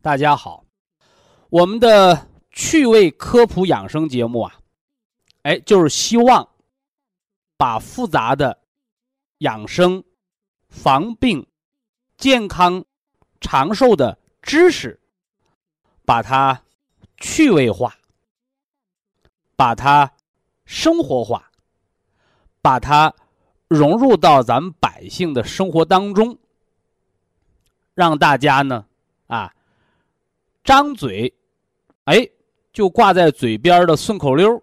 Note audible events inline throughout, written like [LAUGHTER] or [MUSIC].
大家好，我们的趣味科普养生节目啊，哎，就是希望把复杂的养生、防病、健康、长寿的知识，把它趣味化，把它生活化，把它融入到咱们百姓的生活当中，让大家呢，啊。张嘴，哎，就挂在嘴边的顺口溜，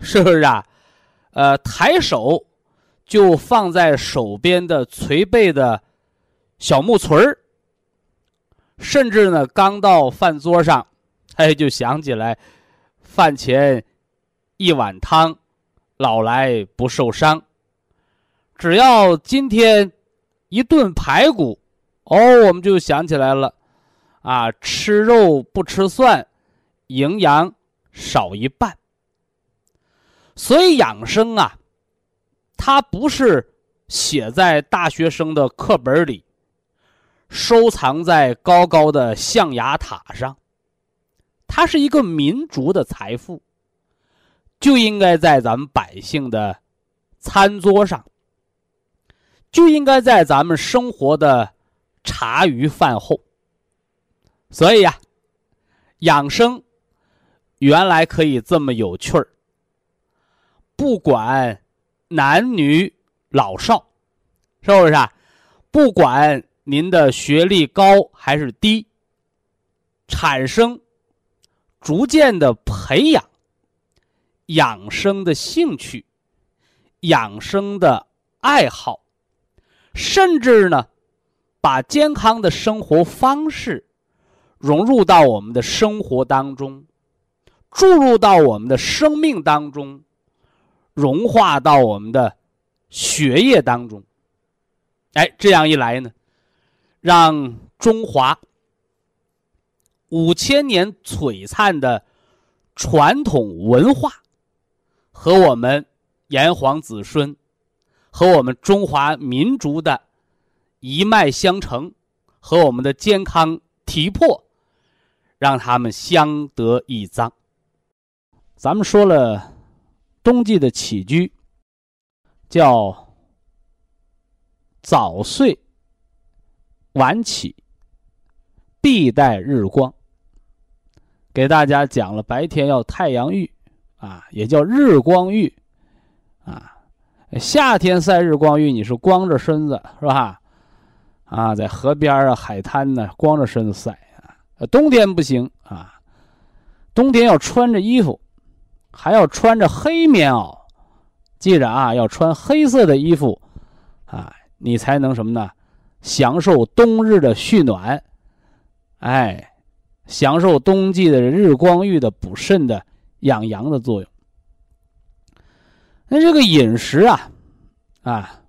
是不是啊？呃，抬手就放在手边的捶背的小木锤儿，甚至呢，刚到饭桌上，[LAUGHS] 哎，就想起来饭前一碗汤，老来不受伤。只要今天一顿排骨，哦，我们就想起来了。啊，吃肉不吃蒜，营养少一半。所以养生啊，它不是写在大学生的课本里，收藏在高高的象牙塔上，它是一个民族的财富，就应该在咱们百姓的餐桌上，就应该在咱们生活的茶余饭后。所以呀，养生原来可以这么有趣儿。不管男女老少，是不是啊？不管您的学历高还是低，产生逐渐的培养养生的兴趣、养生的爱好，甚至呢，把健康的生活方式。融入到我们的生活当中，注入到我们的生命当中，融化到我们的血液当中。哎，这样一来呢，让中华五千年璀璨的传统文化和我们炎黄子孙和我们中华民族的一脉相承，和我们的健康体魄。让他们相得益彰。咱们说了，冬季的起居叫早睡晚起，必带日光。给大家讲了，白天要太阳浴啊，也叫日光浴啊。夏天晒日光浴，你是光着身子是吧？啊，在河边啊、海滩呢，光着身子晒。冬天不行啊，冬天要穿着衣服，还要穿着黑棉袄，记着啊，要穿黑色的衣服，啊，你才能什么呢？享受冬日的煦暖，哎，享受冬季的日光浴的补肾的养阳的作用。那这个饮食啊，啊，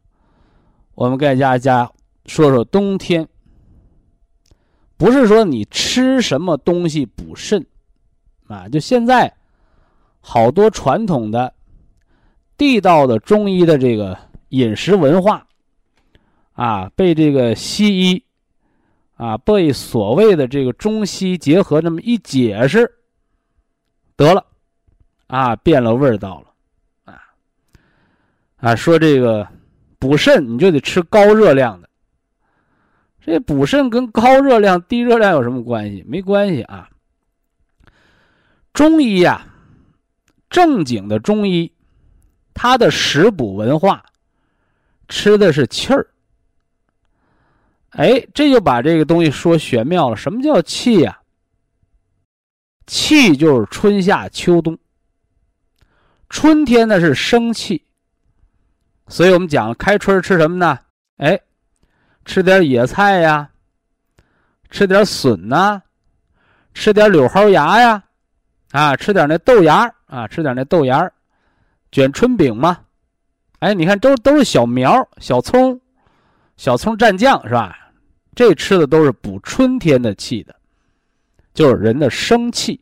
我们跟大家说说冬天。不是说你吃什么东西补肾，啊，就现在好多传统的、地道的中医的这个饮食文化，啊，被这个西医啊，被所谓的这个中西结合这么一解释，得了，啊，变了味道了，啊，啊，说这个补肾你就得吃高热量的。这补肾跟高热量、低热量有什么关系？没关系啊。中医呀，正经的中医，它的食补文化，吃的是气儿。哎，这就把这个东西说玄妙了。什么叫气呀？气就是春夏秋冬。春天呢是生气，所以我们讲开春吃什么呢？哎，吃点野菜呀，吃点笋呐，吃点柳蒿芽呀，啊，吃点那豆芽啊，吃点那豆芽卷春饼嘛。哎，你看都都是小苗、小葱、小葱蘸酱是吧？这吃的都是补春天的气的，就是人的生气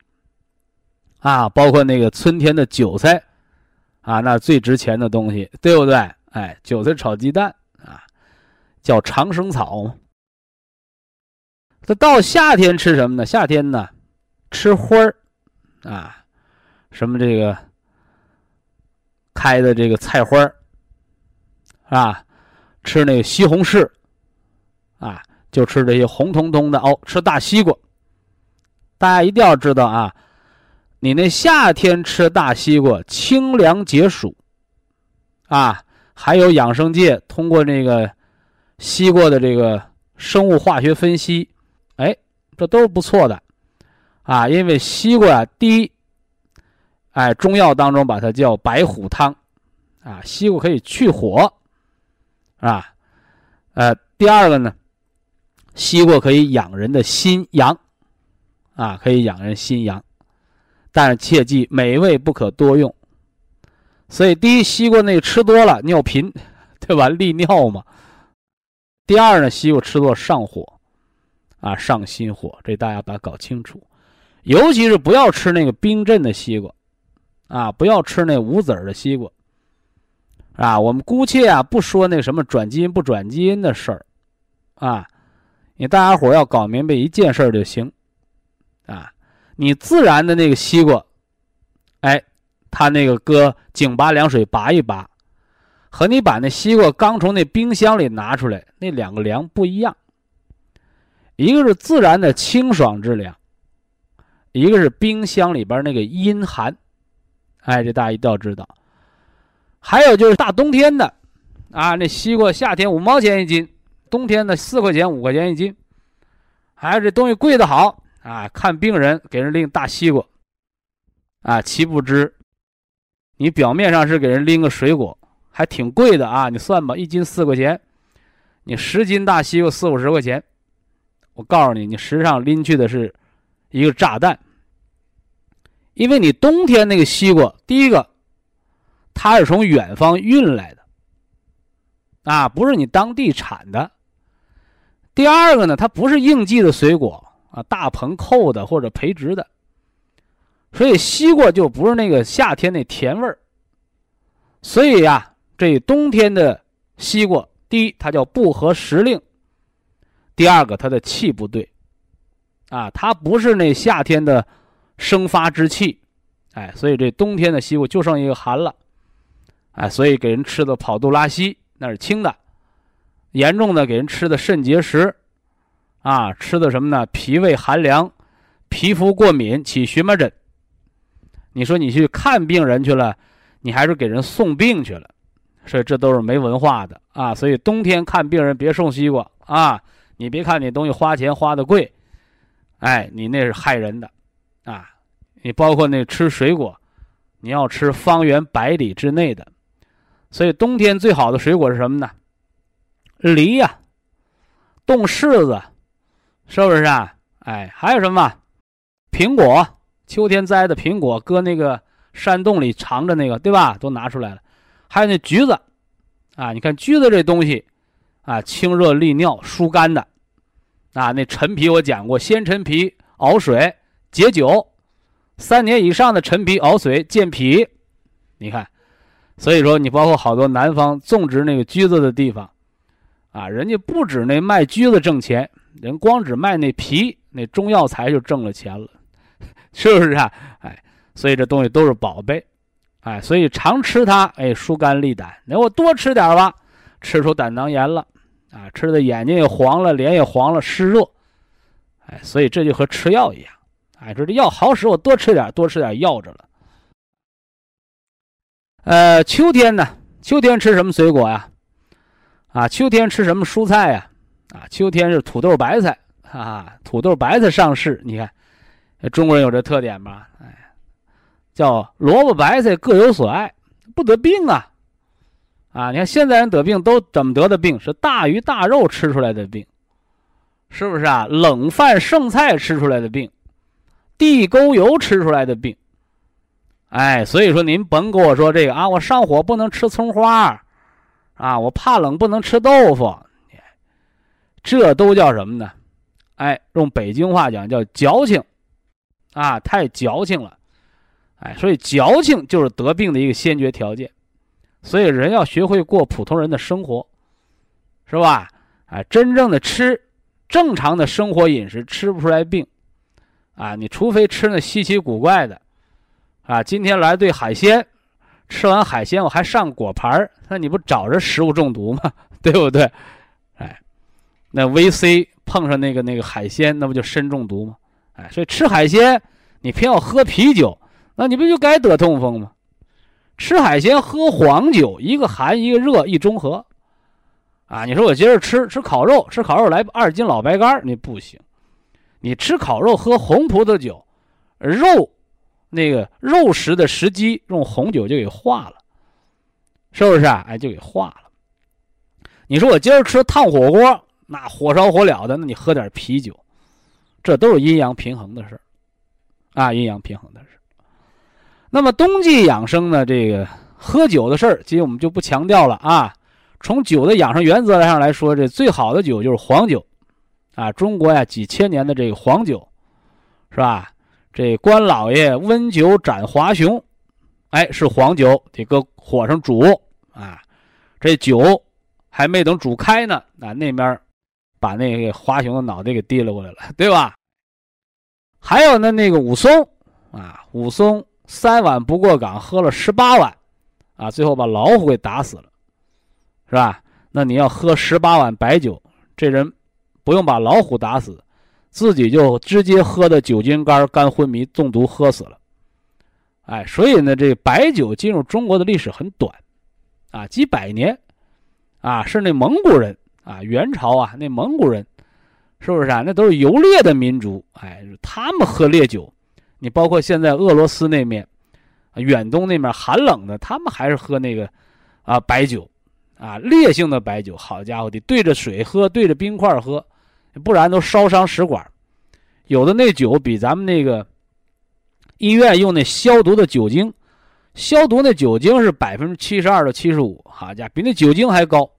啊，包括那个春天的韭菜。啊，那最值钱的东西，对不对？哎，韭菜炒鸡蛋，叫长生草。这到夏天吃什么呢？夏天呢，吃花儿啊，什么这个开的这个菜花儿啊，吃那个西红柿啊，就吃这些红彤彤的哦。吃大西瓜，大家一定要知道啊。你那夏天吃大西瓜清凉解暑，啊，还有养生界通过那个西瓜的这个生物化学分析，哎，这都是不错的，啊，因为西瓜啊，第一，哎，中药当中把它叫白虎汤，啊，西瓜可以去火，啊，呃，第二个呢，西瓜可以养人的心阳，啊，可以养人心阳。但是切记，美味不可多用。所以，第一，西瓜那吃多了尿频，[LAUGHS] 对吧？利尿嘛。第二呢，西瓜吃多上火，啊，上心火，这大家把它搞清楚。尤其是不要吃那个冰镇的西瓜，啊，不要吃那无籽儿的西瓜。啊，我们姑且啊不说那什么转基因不转基因的事儿，啊，你大家伙要搞明白一件事儿就行，啊。你自然的那个西瓜，哎，它那个搁井拔凉水拔一拔，和你把那西瓜刚从那冰箱里拿出来，那两个凉不一样。一个是自然的清爽之凉，一个是冰箱里边那个阴寒。哎，这大家一定要知道。还有就是大冬天的，啊，那西瓜夏天五毛钱一斤，冬天的四块钱五块钱一斤，还有这东西贵的好。啊，看病人给人拎大西瓜，啊，岂不知，你表面上是给人拎个水果，还挺贵的啊！你算吧，一斤四块钱，你十斤大西瓜四五十块钱，我告诉你，你实际上拎去的是一个炸弹，因为你冬天那个西瓜，第一个，它是从远方运来的，啊，不是你当地产的；第二个呢，它不是应季的水果。啊，大棚扣的或者培植的，所以西瓜就不是那个夏天那甜味儿。所以呀，这冬天的西瓜，第一它叫不合时令，第二个它的气不对，啊，它不是那夏天的生发之气，哎，所以这冬天的西瓜就剩一个寒了，哎，所以给人吃的跑肚拉稀那是轻的，严重的给人吃的肾结石。啊，吃的什么呢？脾胃寒凉，皮肤过敏，起荨麻疹。你说你去看病人去了，你还是给人送病去了，所以这都是没文化的啊。所以冬天看病人别送西瓜啊！你别看你东西花钱花的贵，哎，你那是害人的啊！你包括那吃水果，你要吃方圆百里之内的。所以冬天最好的水果是什么呢？梨呀，冻柿子。是不是啊？哎，还有什么？苹果，秋天摘的苹果，搁那个山洞里藏着那个，对吧？都拿出来了。还有那橘子，啊，你看橘子这东西，啊，清热利尿、疏肝的，啊，那陈皮我讲过，鲜陈皮熬水解酒，三年以上的陈皮熬水健脾。你看，所以说你包括好多南方种植那个橘子的地方，啊，人家不止那卖橘子挣钱。人光只卖那皮，那中药材就挣了钱了，[LAUGHS] 是不是啊？哎，所以这东西都是宝贝，哎，所以常吃它，哎，疏肝利胆。那我多吃点吧，吃出胆囊炎了，啊，吃的眼睛也黄了，脸也黄了，湿热，哎，所以这就和吃药一样，哎，说这药好使，我多吃点，多吃点药着了。呃，秋天呢？秋天吃什么水果呀？啊，秋天吃什么蔬菜呀？啊，秋天是土豆白菜啊，土豆白菜上市。你看，中国人有这特点吧？哎，叫萝卜白菜各有所爱，不得病啊。啊，你看现在人得病都怎么得的病？是大鱼大肉吃出来的病，是不是啊？冷饭剩菜吃出来的病，地沟油吃出来的病。哎，所以说您甭跟我说这个啊，我上火不能吃葱花，啊，我怕冷不能吃豆腐，这都叫什么呢？哎，用北京话讲叫矫情，啊，太矫情了，哎，所以矫情就是得病的一个先决条件。所以人要学会过普通人的生活，是吧？哎，真正的吃正常的生活饮食，吃不出来病，啊，你除非吃那稀奇古怪的，啊，今天来对海鲜，吃完海鲜我还上果盘那你不找着食物中毒吗？[LAUGHS] 对不对？哎，那 VC 碰上那个那个海鲜，那不就砷中毒吗？哎，所以吃海鲜，你偏要喝啤酒，那你不就该得痛风吗？吃海鲜喝黄酒，一个寒一个热一中和，啊！你说我今儿吃吃烤肉，吃烤肉来二斤老白干你不行。你吃烤肉喝红葡萄酒，肉那个肉食的时机用红酒就给化了，是不是啊？哎，就给化了。你说我今儿吃烫火锅，那火烧火燎的，那你喝点啤酒，这都是阴阳平衡的事啊，阴阳平衡的事那么冬季养生呢？这个喝酒的事儿，今天我们就不强调了啊。从酒的养生原则上来说，这最好的酒就是黄酒，啊，中国呀几千年的这个黄酒，是吧？这关老爷温酒斩华雄，哎，是黄酒，得搁火上煮啊。这酒还没等煮开呢，啊，那面把那个华雄的脑袋给提了过来了，对吧？还有呢，那个武松啊，武松。三碗不过岗，喝了十八碗，啊，最后把老虎给打死了，是吧？那你要喝十八碗白酒，这人不用把老虎打死，自己就直接喝的酒精肝肝昏迷中毒喝死了。哎，所以呢，这白酒进入中国的历史很短，啊，几百年，啊，是那蒙古人啊，元朝啊，那蒙古人，是不是啊？那都是游猎的民族，哎，他们喝烈酒。你包括现在俄罗斯那面，远东那面寒冷的，他们还是喝那个，啊白酒，啊烈性的白酒，好家伙得对着水喝，对着冰块喝，不然都烧伤食管。有的那酒比咱们那个医院用那消毒的酒精，消毒那酒精是百分之七十二到七十五，好家伙，比那酒精还高，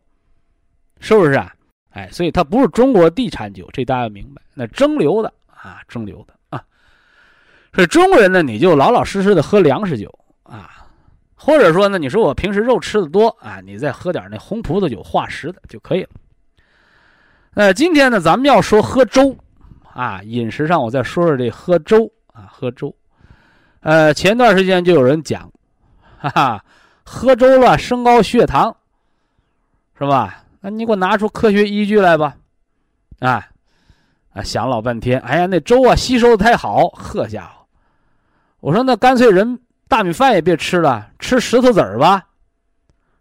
是不是啊？哎，所以它不是中国地产酒，这大家明白，那蒸馏的啊，蒸馏的。所以中国人呢，你就老老实实的喝粮食酒啊，或者说呢，你说我平时肉吃的多啊，你再喝点那红葡萄酒化食的就可以了。呃，今天呢，咱们要说喝粥啊，饮食上我再说说这喝粥啊，喝粥。呃，前段时间就有人讲，[LAUGHS] 哈哈，喝粥了升高血糖，是吧？那你给我拿出科学依据来吧，啊啊，想老半天，哎呀，那粥啊吸收的太好，呵家伙。我说那干脆人大米饭也别吃了，吃石头子儿吧。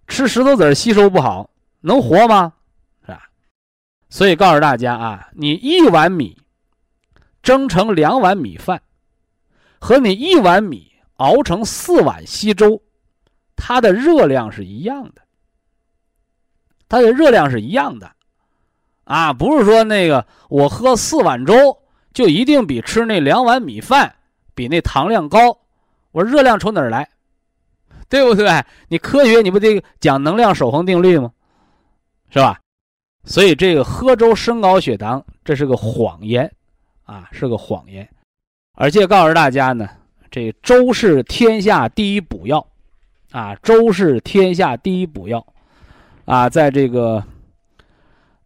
吃石头子儿吸收不好，能活吗？是吧？所以告诉大家啊，你一碗米蒸成两碗米饭，和你一碗米熬成四碗稀粥，它的热量是一样的。它的热量是一样的，啊，不是说那个我喝四碗粥就一定比吃那两碗米饭。比那糖量高，我说热量从哪儿来，对不对？你科学你不得讲能量守恒定律吗？是吧？所以这个喝粥升高血糖，这是个谎言，啊，是个谎言。而且告诉大家呢，这粥是天下第一补药，啊，粥是天下第一补药，啊，在这个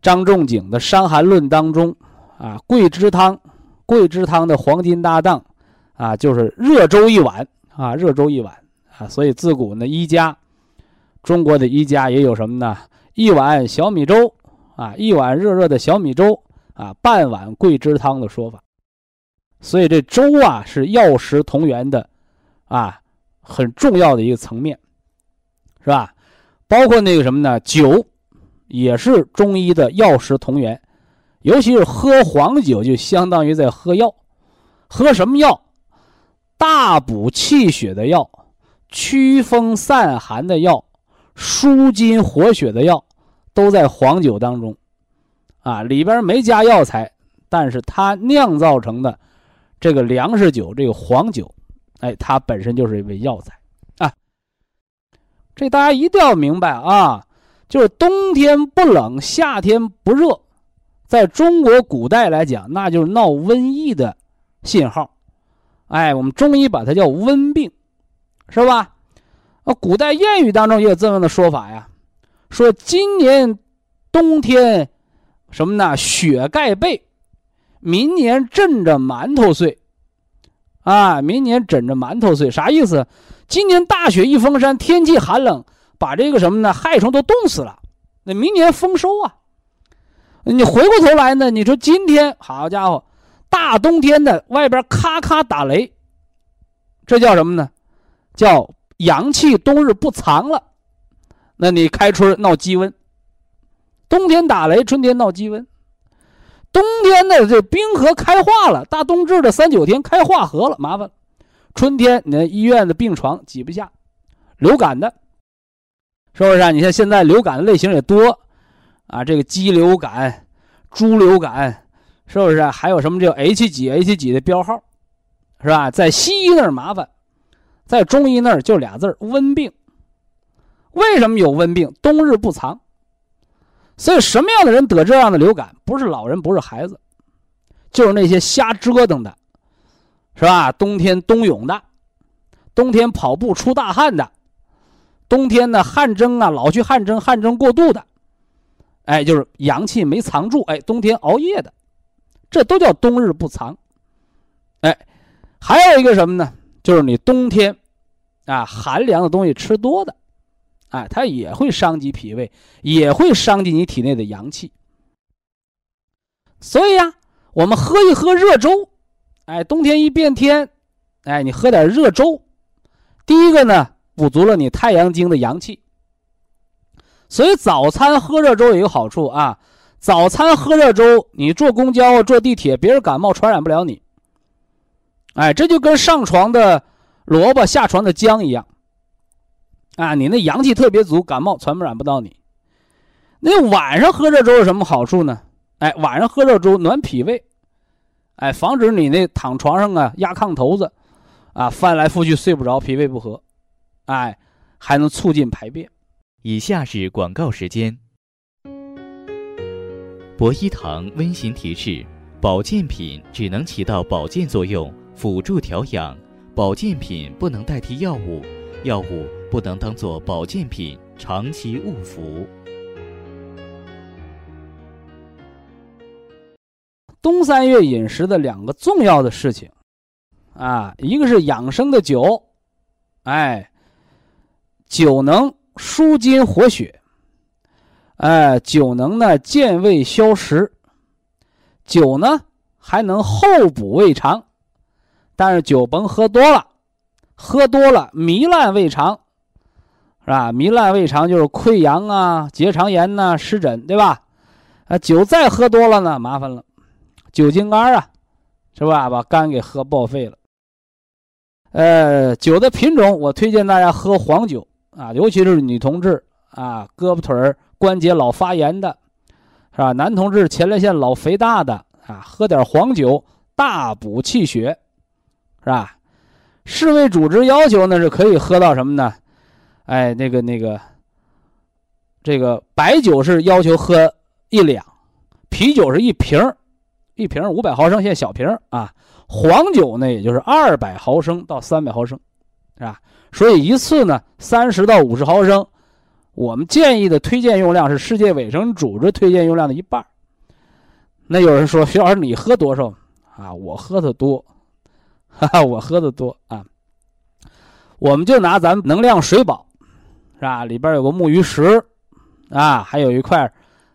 张仲景的《伤寒论》当中，啊，桂枝汤，桂枝汤的黄金搭档。啊，就是热粥一碗啊，热粥一碗啊，所以自古呢，医家，中国的医家也有什么呢？一碗小米粥啊，一碗热热的小米粥啊，半碗桂枝汤的说法。所以这粥啊是药食同源的，啊，很重要的一个层面，是吧？包括那个什么呢？酒，也是中医的药食同源，尤其是喝黄酒，就相当于在喝药。喝什么药？大补气血的药，驱风散寒的药，舒筋活血的药，都在黄酒当中。啊，里边没加药材，但是它酿造成的这个粮食酒，这个黄酒，哎，它本身就是一味药材啊。这大家一定要明白啊，就是冬天不冷，夏天不热，在中国古代来讲，那就是闹瘟疫的信号。哎，我们中医把它叫温病，是吧？啊，古代谚语当中也有这样的说法呀，说今年冬天。什么呢？雪盖被，明年枕着馒头睡，啊，明年枕着馒头睡，啥意思？今年大雪一封山，天气寒冷，把这个什么呢？害虫都冻死了。那明年丰收啊！你回过头来呢？你说今天好家伙，大冬天的，外边咔咔打雷，这叫什么呢？叫阳气冬日不藏了。那你开春闹鸡瘟。冬天打雷，春天闹鸡瘟。冬天的这冰河开化了，大冬至的三九天开化河了，麻烦。春天你看医院的病床挤不下，流感的，是不是啊？你看现在流感的类型也多啊，这个鸡流感、猪流感，是不是？还有什么叫 H 几 H 几的标号，是吧？在西医那儿麻烦，在中医那儿就俩字儿温病。为什么有温病？冬日不藏。所以，什么样的人得这样的流感？不是老人，不是孩子，就是那些瞎折腾的，是吧？冬天冬泳的，冬天跑步出大汗的，冬天呢汗蒸啊，老去汗蒸，汗蒸过度的，哎，就是阳气没藏住，哎，冬天熬夜的，这都叫冬日不藏。哎，还有一个什么呢？就是你冬天啊，寒凉的东西吃多的。哎，它也会伤及脾胃，也会伤及你体内的阳气。所以呀，我们喝一喝热粥，哎，冬天一变天，哎，你喝点热粥，第一个呢，补足了你太阳经的阳气。所以早餐喝热粥有一个好处啊，早餐喝热粥，你坐公交、坐地铁，别人感冒传染不了你。哎，这就跟上床的萝卜下床的姜一样。啊，你那阳气特别足，感冒传染不到你。那晚上喝热粥有什么好处呢？哎，晚上喝热粥暖脾胃，哎，防止你那躺床上啊压炕头子，啊翻来覆去睡不着，脾胃不和，哎，还能促进排便。以下是广告时间。博一堂温馨提示：保健品只能起到保健作用，辅助调养，保健品不能代替药物，药物。不能当做保健品长期误服。冬三月饮食的两个重要的事情，啊，一个是养生的酒，哎，酒能舒筋活血，哎，酒能呢健胃消食，酒呢还能厚补胃肠，但是酒甭喝多了，喝多了糜烂胃肠。是吧？糜烂胃肠就是溃疡啊、结肠炎呐、湿疹，对吧？啊，酒再喝多了呢，麻烦了，酒精肝啊，是吧？把肝给喝报废了。呃，酒的品种，我推荐大家喝黄酒啊，尤其是女同志啊，胳膊腿儿关节老发炎的，是吧？男同志前列腺老肥大的啊，喝点黄酒大补气血，是吧？世卫组织要求呢是可以喝到什么呢？哎，那个那个，这个白酒是要求喝一两，啤酒是一瓶一瓶五百毫升，现在小瓶啊。黄酒呢，也就是二百毫升到三百毫升，是吧？所以一次呢，三十到五十毫升，我们建议的推荐用量是世界卫生组织推荐用量的一半。那有人说，徐老师你喝多少啊？我喝的多，哈哈，我喝的多啊。我们就拿咱们能量水宝。是吧？里边有个木鱼石，啊，还有一块，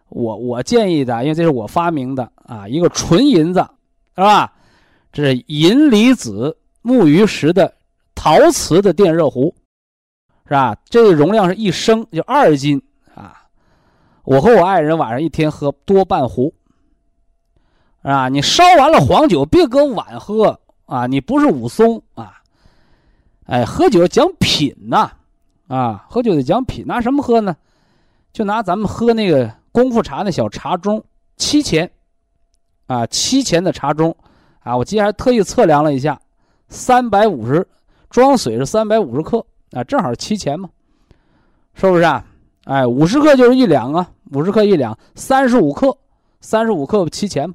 我我建议的，因为这是我发明的啊，一个纯银子，是吧？这是银离子木鱼石的陶瓷的电热壶，是吧？这个容量是一升，就二斤啊。我和我爱人晚上一天喝多半壶，啊，你烧完了黄酒别搁碗喝啊，你不是武松啊。哎，喝酒讲品呐，啊，喝酒得讲品，拿什么喝呢？就拿咱们喝那个功夫茶那小茶盅，七钱，啊，七钱的茶盅，啊，我今天还特意测量了一下，三百五十，装水是三百五十克，啊，正好七钱嘛，是不是啊？哎，五十克就是一两啊，五十克一两，三十五克，三十五克七钱。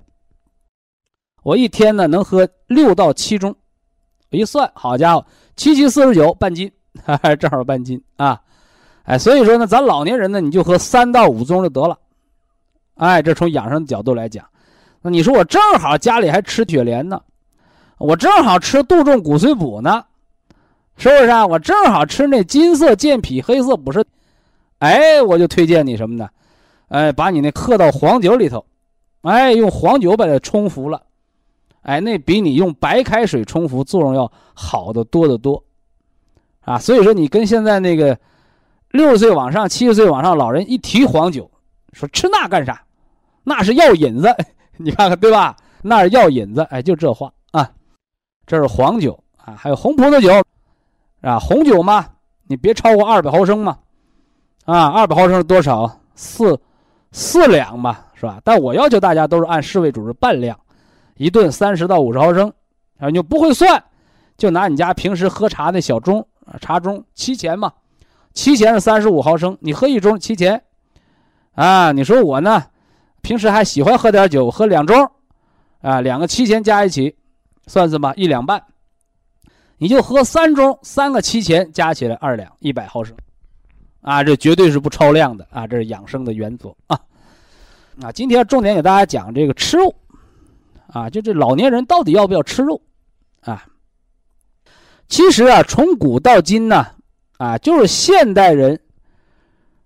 我一天呢能喝六到七盅，一算，好家伙！七七四十九，半斤，正好半斤啊！哎，所以说呢，咱老年人呢，你就喝三到五盅就得了。哎，这从养生的角度来讲，那你说我正好家里还吃雪莲呢，我正好吃杜仲骨髓补呢，是不是啊？我正好吃那金色健脾黑色补肾，哎，我就推荐你什么呢？哎，把你那喝到黄酒里头，哎，用黄酒把它冲服了。哎，那比你用白开水冲服作用要好的多得多，啊，所以说你跟现在那个六十岁往上、七十岁往上老人一提黄酒，说吃那干啥？那是药引子，[LAUGHS] 你看看对吧？那是药引子，哎，就这话啊。这是黄酒啊，还有红葡萄酒，啊，红酒嘛，你别超过二百毫升嘛，啊，二百毫升是多少？四四两嘛，是吧？但我要求大家都是按市位主是半量。一顿三十到五十毫升，啊，你就不会算，就拿你家平时喝茶那小盅，茶盅七钱嘛，七钱是三十五毫升，你喝一盅七钱，啊，你说我呢，平时还喜欢喝点酒，喝两盅，啊，两个七钱加一起，算算吧，一两半，你就喝三盅，三个七钱加起来二两一百毫升，啊，这绝对是不超量的啊，这是养生的原则啊，啊，今天重点给大家讲这个吃肉。啊，就这老年人到底要不要吃肉？啊，其实啊，从古到今呢，啊，就是现代人，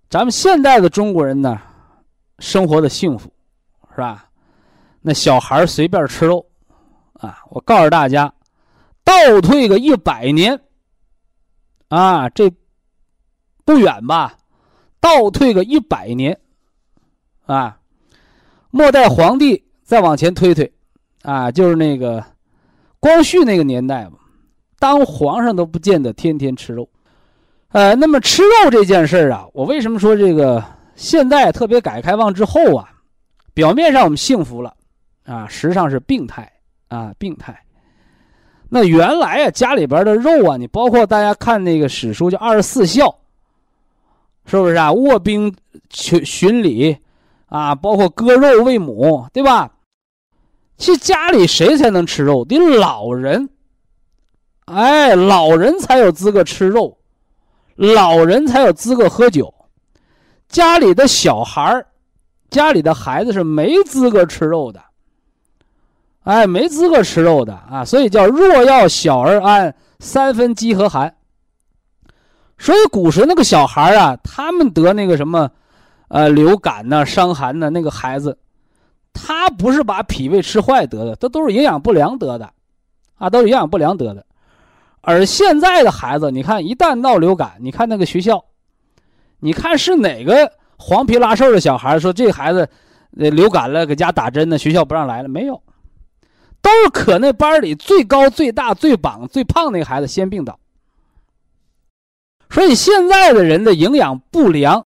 咱们现代的中国人呢，生活的幸福，是吧？那小孩随便吃肉，啊，我告诉大家，倒退个一百年，啊，这不远吧？倒退个一百年，啊，末代皇帝再往前推推。啊，就是那个光绪那个年代吧，当皇上都不见得天天吃肉，呃，那么吃肉这件事儿啊，我为什么说这个现在特别改革开放之后啊，表面上我们幸福了，啊，实际上是病态啊，病态。那原来啊，家里边的肉啊，你包括大家看那个史书叫二十四孝，是不是啊？卧冰巡巡礼啊，包括割肉喂母，对吧？其实家里谁才能吃肉？得老人，哎，老人才有资格吃肉，老人才有资格喝酒。家里的小孩家里的孩子是没资格吃肉的，哎，没资格吃肉的啊！所以叫若要小儿安，三分饥和寒。所以古时那个小孩啊，他们得那个什么，呃，流感呢、伤寒呢，那个孩子。他不是把脾胃吃坏得的，这都是营养不良得的，啊，都是营养不良得的。而现在的孩子，你看，一旦闹流感，你看那个学校，你看是哪个黄皮拉瘦的小孩说这孩子流感了，搁家打针呢？学校不让来了？没有，都是可那班里最高、最大、最膀、最胖那孩子先病倒。所以现在的人的营养不良，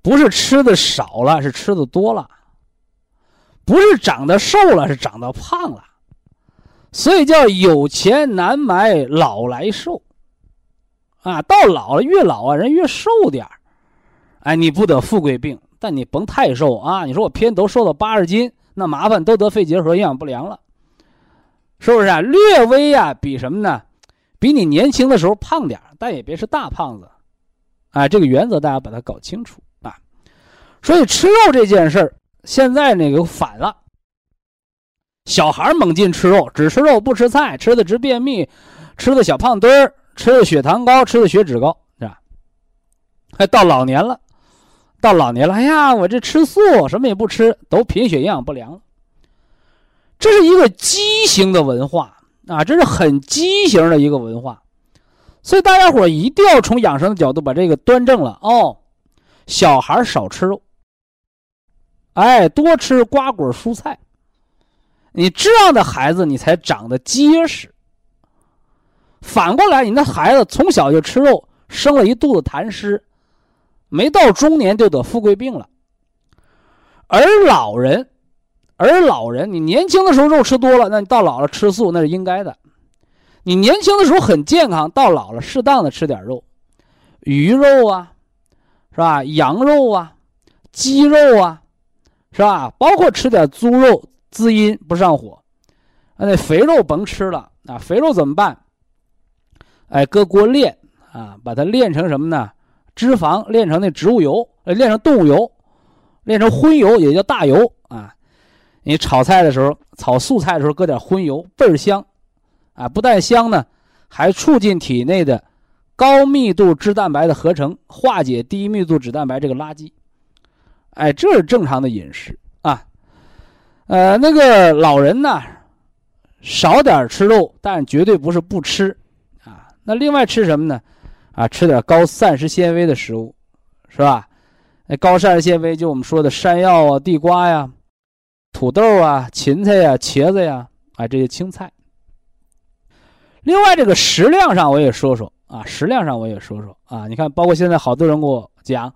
不是吃的少了，是吃的多了。不是长得瘦了，是长得胖了，所以叫有钱难买老来瘦，啊，到老了越老啊，人越瘦点哎，你不得富贵病，但你甭太瘦啊。你说我偏都瘦到八十斤，那麻烦都得肺结核、营养不良了，是不是啊？略微呀，比什么呢？比你年轻的时候胖点但也别是大胖子，啊，这个原则大家把它搞清楚啊。所以吃肉这件事儿。现在那个反了，小孩猛进吃肉，只吃肉不吃菜，吃的直便秘，吃的小胖墩儿，吃的血糖高，吃的血脂高，是吧？还到老年了，到老年了，哎呀，我这吃素，什么也不吃，都贫血营养不良。这是一个畸形的文化啊，这是很畸形的一个文化，所以大家伙一定要从养生的角度把这个端正了哦。小孩少吃肉，哎，多吃瓜果蔬菜。你这样的孩子，你才长得结实。反过来，你那孩子从小就吃肉，生了一肚子痰湿，没到中年就得富贵病了。而老人。而老人，你年轻的时候肉吃多了，那你到老了吃素那是应该的。你年轻的时候很健康，到老了适当的吃点肉，鱼肉啊，是吧？羊肉啊，鸡肉啊，是吧？包括吃点猪肉滋阴不上火。那肥肉甭吃了啊！肥肉怎么办？哎，搁锅炼啊，把它炼成什么呢？脂肪炼成那植物油，呃，炼成动物油，炼成荤油也叫大油啊。你炒菜的时候，炒素菜的时候，搁点荤油，倍儿香，啊，不但香呢，还促进体内的高密度脂蛋白的合成，化解低密度脂蛋白这个垃圾。哎，这是正常的饮食啊。呃，那个老人呢，少点吃肉，但绝对不是不吃啊。那另外吃什么呢？啊，吃点高膳食纤维的食物，是吧？那高膳食纤维就我们说的山药啊、地瓜呀。土豆啊，芹菜呀，茄子呀，啊，这些青菜。另外，这个食量上我也说说啊，食量上我也说说啊。你看，包括现在好多人跟我讲，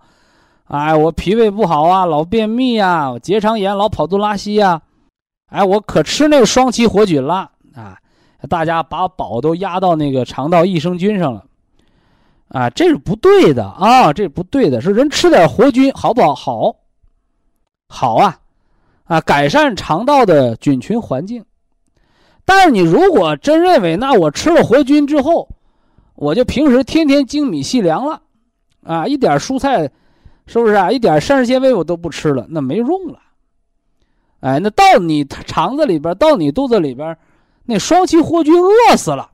哎，我脾胃不好啊，老便秘呀，我结肠炎老跑肚拉稀呀，哎，我可吃那个双歧活菌了啊。大家把宝都压到那个肠道益生菌上了，啊，这是不对的啊，这是不对的。说人吃点活菌好不好？好，好啊。啊，改善肠道的菌群环境，但是你如果真认为那我吃了活菌之后，我就平时天天精米细粮了，啊，一点蔬菜，是不是啊？一点膳食纤维我都不吃了，那没用了。哎，那到你肠子里边，到你肚子里边，那双歧活菌饿死了。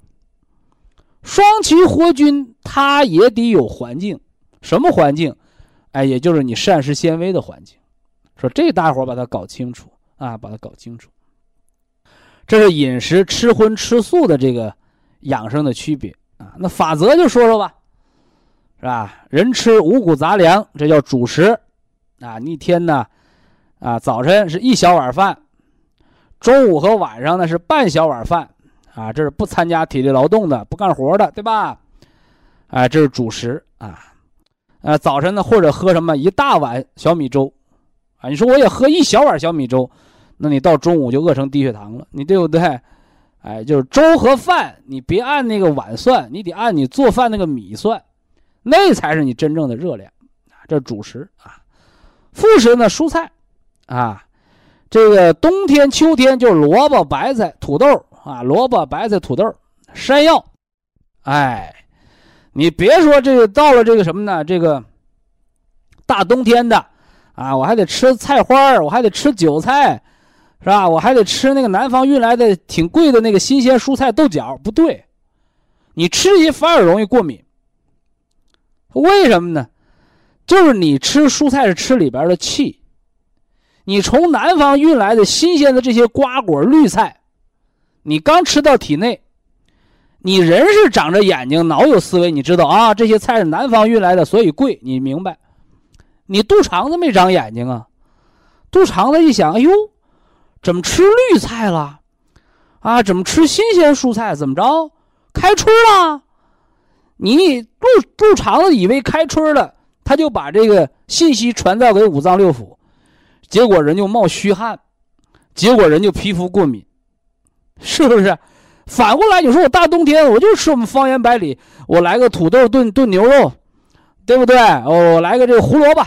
双歧活菌它也得有环境，什么环境？哎，也就是你膳食纤维的环境。说这大伙把它搞清楚啊，把它搞清楚。这是饮食吃荤吃素的这个养生的区别啊。那法则就说说吧，是吧？人吃五谷杂粮，这叫主食啊。一天呢，啊，早晨是一小碗饭，中午和晚上呢是半小碗饭啊。这是不参加体力劳动的、不干活的，对吧？哎，这是主食啊。呃，早晨呢或者喝什么一大碗小米粥。啊，你说我也喝一小碗小米粥，那你到中午就饿成低血糖了，你对不对？哎，就是粥和饭，你别按那个碗算，你得按你做饭那个米算，那才是你真正的热量啊。这主食啊，副食呢，蔬菜啊，这个冬天、秋天就萝卜、白菜、土豆啊，萝卜、白菜、土豆、山药，哎，你别说这个到了这个什么呢？这个大冬天的。啊，我还得吃菜花我还得吃韭菜，是吧？我还得吃那个南方运来的挺贵的那个新鲜蔬菜豆角，不对，你吃一反而容易过敏。为什么呢？就是你吃蔬菜是吃里边的气，你从南方运来的新鲜的这些瓜果绿菜，你刚吃到体内，你人是长着眼睛，脑有思维，你知道啊，这些菜是南方运来的，所以贵，你明白。你肚肠子没长眼睛啊？肚肠子一想，哎呦，怎么吃绿菜了？啊，怎么吃新鲜蔬菜？怎么着？开春了？你肚肚肠子以为开春了，他就把这个信息传到给五脏六腑，结果人就冒虚汗，结果人就皮肤过敏，是不是？反过来，你说我大冬天我就吃我们方圆百里，我来个土豆炖炖牛肉，对不对？我来个这个胡萝卜。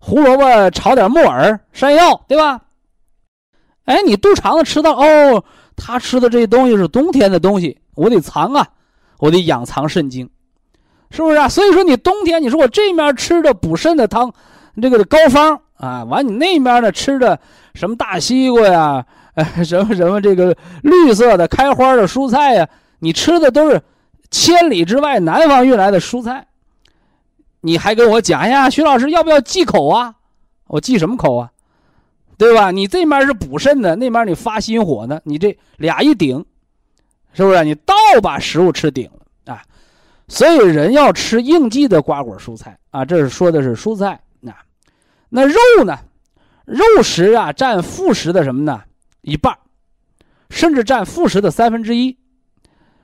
胡萝卜炒点木耳、山药，对吧？哎，你肚肠子吃到哦，他吃的这些东西是冬天的东西，我得藏啊，我得养藏肾精，是不是啊？所以说你冬天，你说我这面吃着补肾的汤，这个膏方啊，完你那面呢吃着什么大西瓜呀，[LAUGHS] 什么什么这个绿色的开花的蔬菜呀，你吃的都是千里之外南方运来的蔬菜。你还跟我讲呀，徐老师要不要忌口啊？我忌什么口啊？对吧？你这面是补肾的，那面你发心火呢，你这俩一顶，是不是？你倒把食物吃顶了啊！所以人要吃应季的瓜果蔬菜啊，这是说的是蔬菜啊。那肉呢？肉食啊，占副食的什么呢？一半，甚至占副食的三分之一。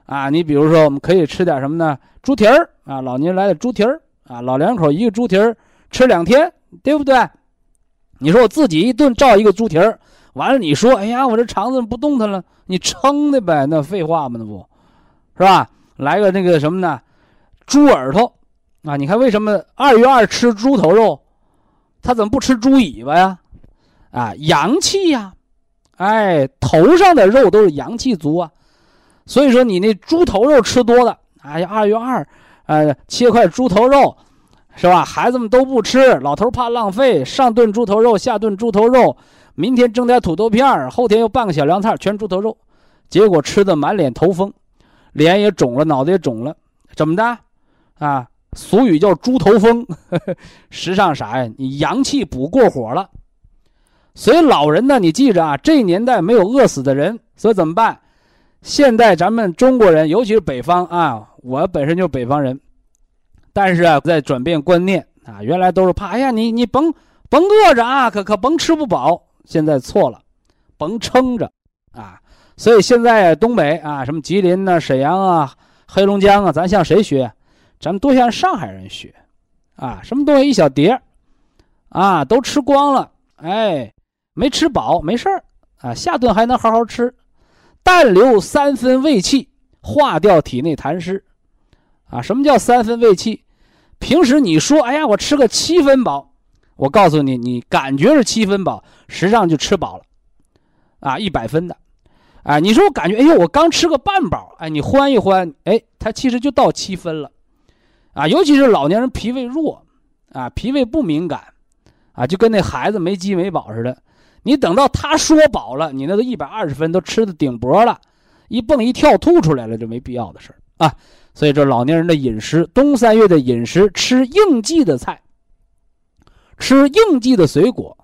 啊，你比如说，我们可以吃点什么呢？猪蹄儿啊，老年人来的猪蹄儿啊，老两口一个猪蹄儿吃两天，对不对？你说我自己一顿照一个猪蹄儿，完了你说，哎呀，我这肠子不动弹了，你撑的呗？那废话吗？那不是吧？来个那个什么呢？猪耳朵啊，你看为什么二月二吃猪头肉，他怎么不吃猪尾巴呀？啊，阳气呀，哎，头上的肉都是阳气足啊。所以说你那猪头肉吃多了，哎呀，二月二，呃，切块猪头肉，是吧？孩子们都不吃，老头怕浪费，上顿猪头肉，下顿猪头肉，明天蒸点土豆片后天又拌个小凉菜，全猪头肉，结果吃的满脸头风，脸也肿了，脑子也肿了，怎么的？啊，俗语叫猪头风，[LAUGHS] 实际上啥呀？你阳气补过火了。所以老人呢，你记着啊，这年代没有饿死的人，所以怎么办？现在咱们中国人，尤其是北方啊，我本身就是北方人，但是啊，在转变观念啊，原来都是怕，哎呀，你你甭甭饿着啊，可可甭吃不饱。现在错了，甭撑着啊。所以现在东北啊，什么吉林呐、沈阳啊、黑龙江啊，咱向谁学？咱们多向上海人学啊。什么东西一小碟儿啊，都吃光了，哎，没吃饱没事儿啊，下顿还能好好吃。但留三分胃气，化掉体内痰湿，啊，什么叫三分胃气？平时你说，哎呀，我吃个七分饱，我告诉你，你感觉是七分饱，实际上就吃饱了，啊，一百分的，啊，你说我感觉，哎呦，我刚吃个半饱，哎，你欢一欢，哎，它其实就到七分了，啊，尤其是老年人脾胃弱，啊，脾胃不敏感，啊，就跟那孩子没饥没饱似的。你等到他说饱了，你那个一百二十分都吃的顶脖了，一蹦一跳吐出来了，就没必要的事儿啊。所以这老年人的饮食，冬三月的饮食，吃应季的菜，吃应季的水果，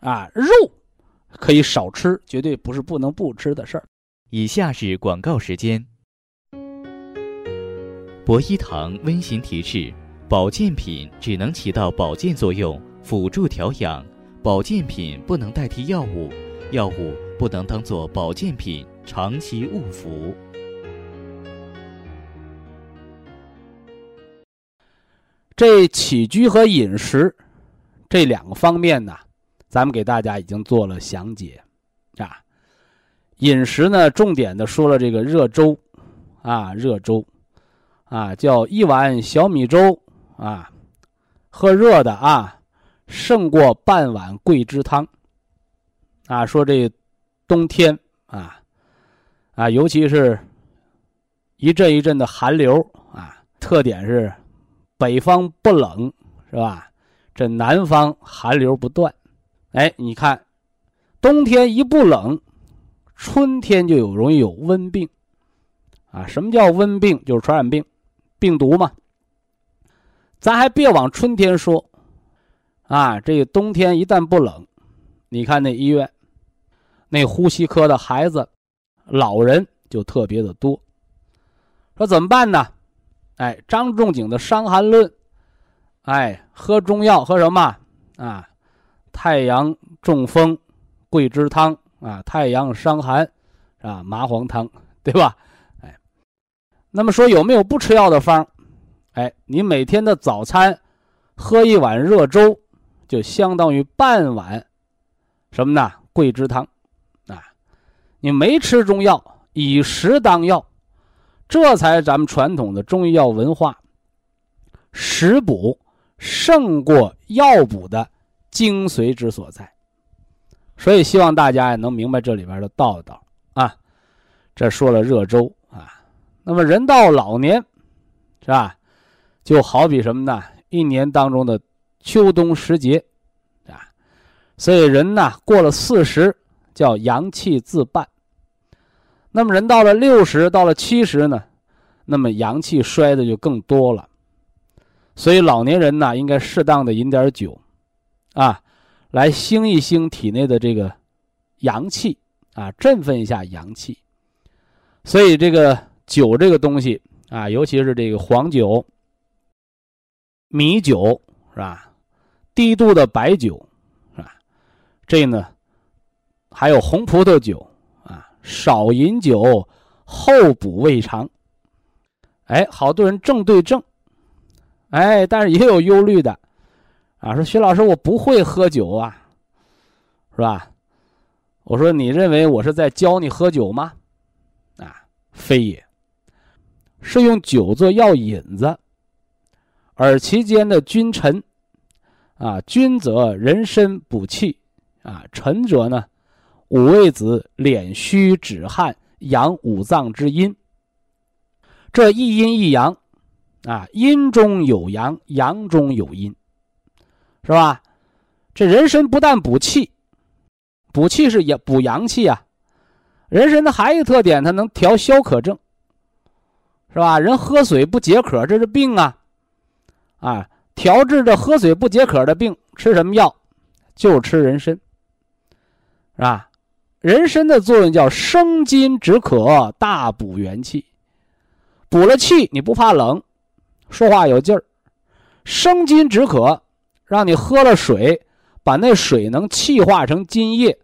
啊，肉可以少吃，绝对不是不能不吃的事儿。以下是广告时间。博一堂温馨提示：保健品只能起到保健作用，辅助调养。保健品不能代替药物，药物不能当做保健品长期误服。这起居和饮食这两个方面呢，咱们给大家已经做了详解啊。饮食呢，重点的说了这个热粥啊，热粥啊，叫一碗小米粥啊，喝热的啊。胜过半碗桂枝汤。啊，说这冬天啊，啊，尤其是一阵一阵的寒流啊，特点是北方不冷，是吧？这南方寒流不断。哎，你看，冬天一不冷，春天就有容易有温病。啊，什么叫温病？就是传染病，病毒嘛。咱还别往春天说。啊，这个冬天一旦不冷，你看那医院，那呼吸科的孩子、老人就特别的多。说怎么办呢？哎，张仲景的《伤寒论》，哎，喝中药喝什么啊？太阳中风，桂枝汤啊；太阳伤寒，啊，麻黄汤，[LAUGHS] 对吧？哎，那么说有没有不吃药的方？哎，你每天的早餐喝一碗热粥。就相当于半碗，什么呢？桂枝汤，啊，你没吃中药，以食当药，这才咱们传统的中医药文化。食补胜过药补的精髓之所在，所以希望大家也能明白这里边的道道啊。这说了热粥啊，那么人到老年，是吧？就好比什么呢？一年当中的。秋冬时节，啊，所以人呢过了四十叫阳气自半。那么人到了六十，到了七十呢，那么阳气衰的就更多了。所以老年人呢应该适当的饮点酒，啊，来兴一兴体内的这个阳气啊，振奋一下阳气。所以这个酒这个东西啊，尤其是这个黄酒、米酒是吧？低度的白酒是吧？这呢，还有红葡萄酒啊，少饮酒，后补胃肠。哎，好多人正对正，哎，但是也有忧虑的，啊，说徐老师我不会喝酒啊，是吧？我说你认为我是在教你喝酒吗？啊，非也，是用酒做药引子，而其间的君臣，啊，君则人参补气，啊，臣则呢，五味子敛虚止汗，养五脏之阴。这一阴一阳，啊，阴中有阳，阳中有阴，是吧？这人参不但补气，补气是也补阳气啊。人参的还有一个特点，它能调消渴症，是吧？人喝水不解渴，这是病啊，啊，调治这喝水不解渴的病，吃什么药？就吃人参，是吧？人参的作用叫生津止渴，大补元气。补了气，你不怕冷，说话有劲儿，生津止渴，让你喝了水，把那水能气化成津液，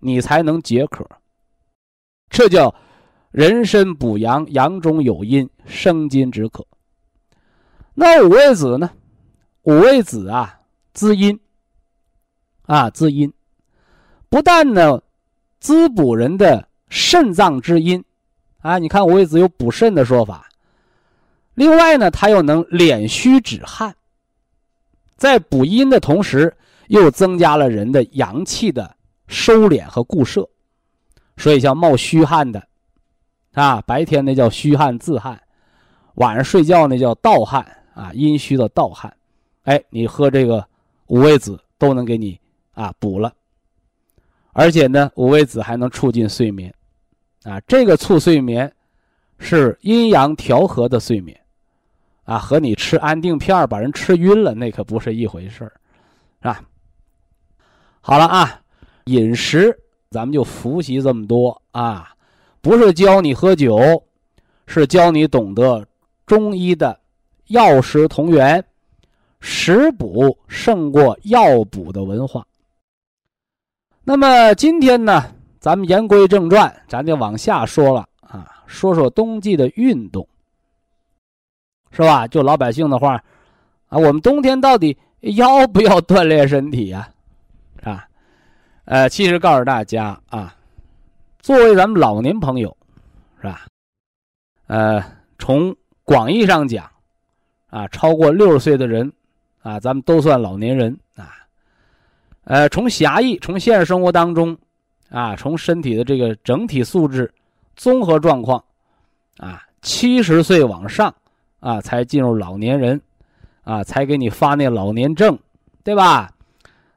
你才能解渴。这叫人参补阳，阳中有阴，生津止渴。那五味子呢？五味子啊，滋阴啊，滋阴，不但呢滋补人的肾脏之阴。啊，你看五味子有补肾的说法。另外呢，它又能敛虚止汗，在补阴的同时，又增加了人的阳气的收敛和固摄，所以像冒虚汗的，啊，白天那叫虚汗自汗，晚上睡觉那叫盗汗啊，阴虚的盗汗，哎，你喝这个五味子都能给你啊补了，而且呢，五味子还能促进睡眠。啊，这个促睡眠，是阴阳调和的睡眠，啊，和你吃安定片把人吃晕了那可不是一回事儿，是吧？好了啊，饮食咱们就复习这么多啊，不是教你喝酒，是教你懂得中医的药食同源，食补胜过药补的文化。那么今天呢？咱们言归正传，咱就往下说了啊，说说冬季的运动，是吧？就老百姓的话，啊，我们冬天到底要不要锻炼身体呀？[LAUGHS] 啊？呃，其实告诉大家啊，作为咱们老年朋友，是吧？呃，从广义上讲，啊，超过六十岁的人，啊，咱们都算老年人啊。呃，从狭义，从现实生活当中。啊，从身体的这个整体素质、综合状况，啊，七十岁往上，啊，才进入老年人，啊，才给你发那老年证，对吧？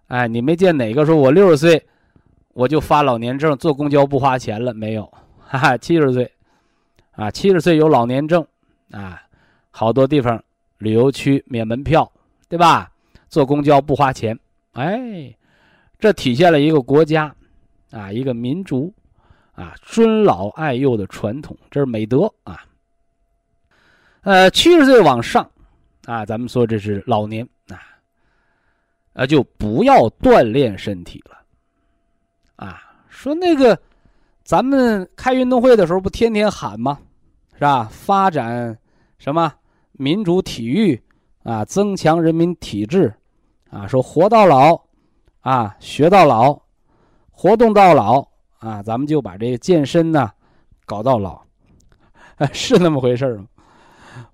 哎，你没见哪个说我六十岁，我就发老年证，坐公交不花钱了？没有，哈哈，七十岁，啊，七十岁有老年证，啊，好多地方旅游区免门票，对吧？坐公交不花钱，哎，这体现了一个国家。啊，一个民族，啊，尊老爱幼的传统，这是美德啊。呃，七十岁往上，啊，咱们说这是老年啊，啊，就不要锻炼身体了。啊，说那个，咱们开运动会的时候不天天喊吗？是吧？发展什么民主体育啊，增强人民体质啊，说活到老，啊，学到老。活动到老啊，咱们就把这个健身呢搞到老，[LAUGHS] 是那么回事吗？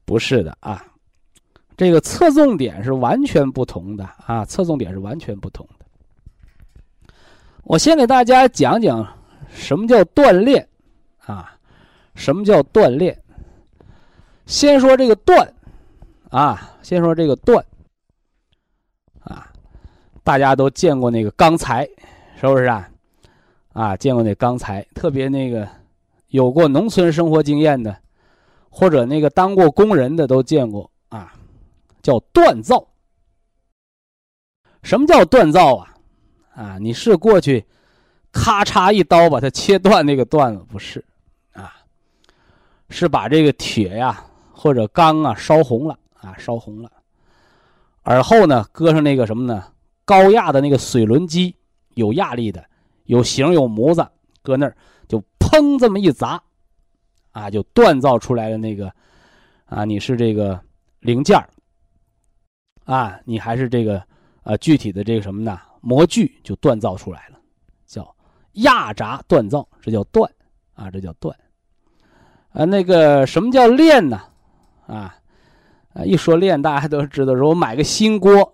不是的啊，这个侧重点是完全不同的啊，侧重点是完全不同的。我先给大家讲讲什么叫锻炼啊，什么叫锻炼？先说这个锻啊，先说这个锻啊，大家都见过那个钢材，是不是啊？啊，见过那钢材，特别那个有过农村生活经验的，或者那个当过工人的都见过啊，叫锻造。什么叫锻造啊？啊，你是过去咔嚓一刀把它切断那个段子不是，啊，是把这个铁呀或者钢啊烧红了啊烧红了，而后呢搁上那个什么呢高压的那个水轮机，有压力的，有形有模子，搁那儿就砰这么一砸，啊就锻造出来的那个啊你是这个零件啊你还是这个啊具体的这个什么呢？模具就锻造出来了，叫压轧锻造，这叫锻啊，这叫锻。啊，那个什么叫炼呢？啊，啊，一说炼，大家都知道，说我买个新锅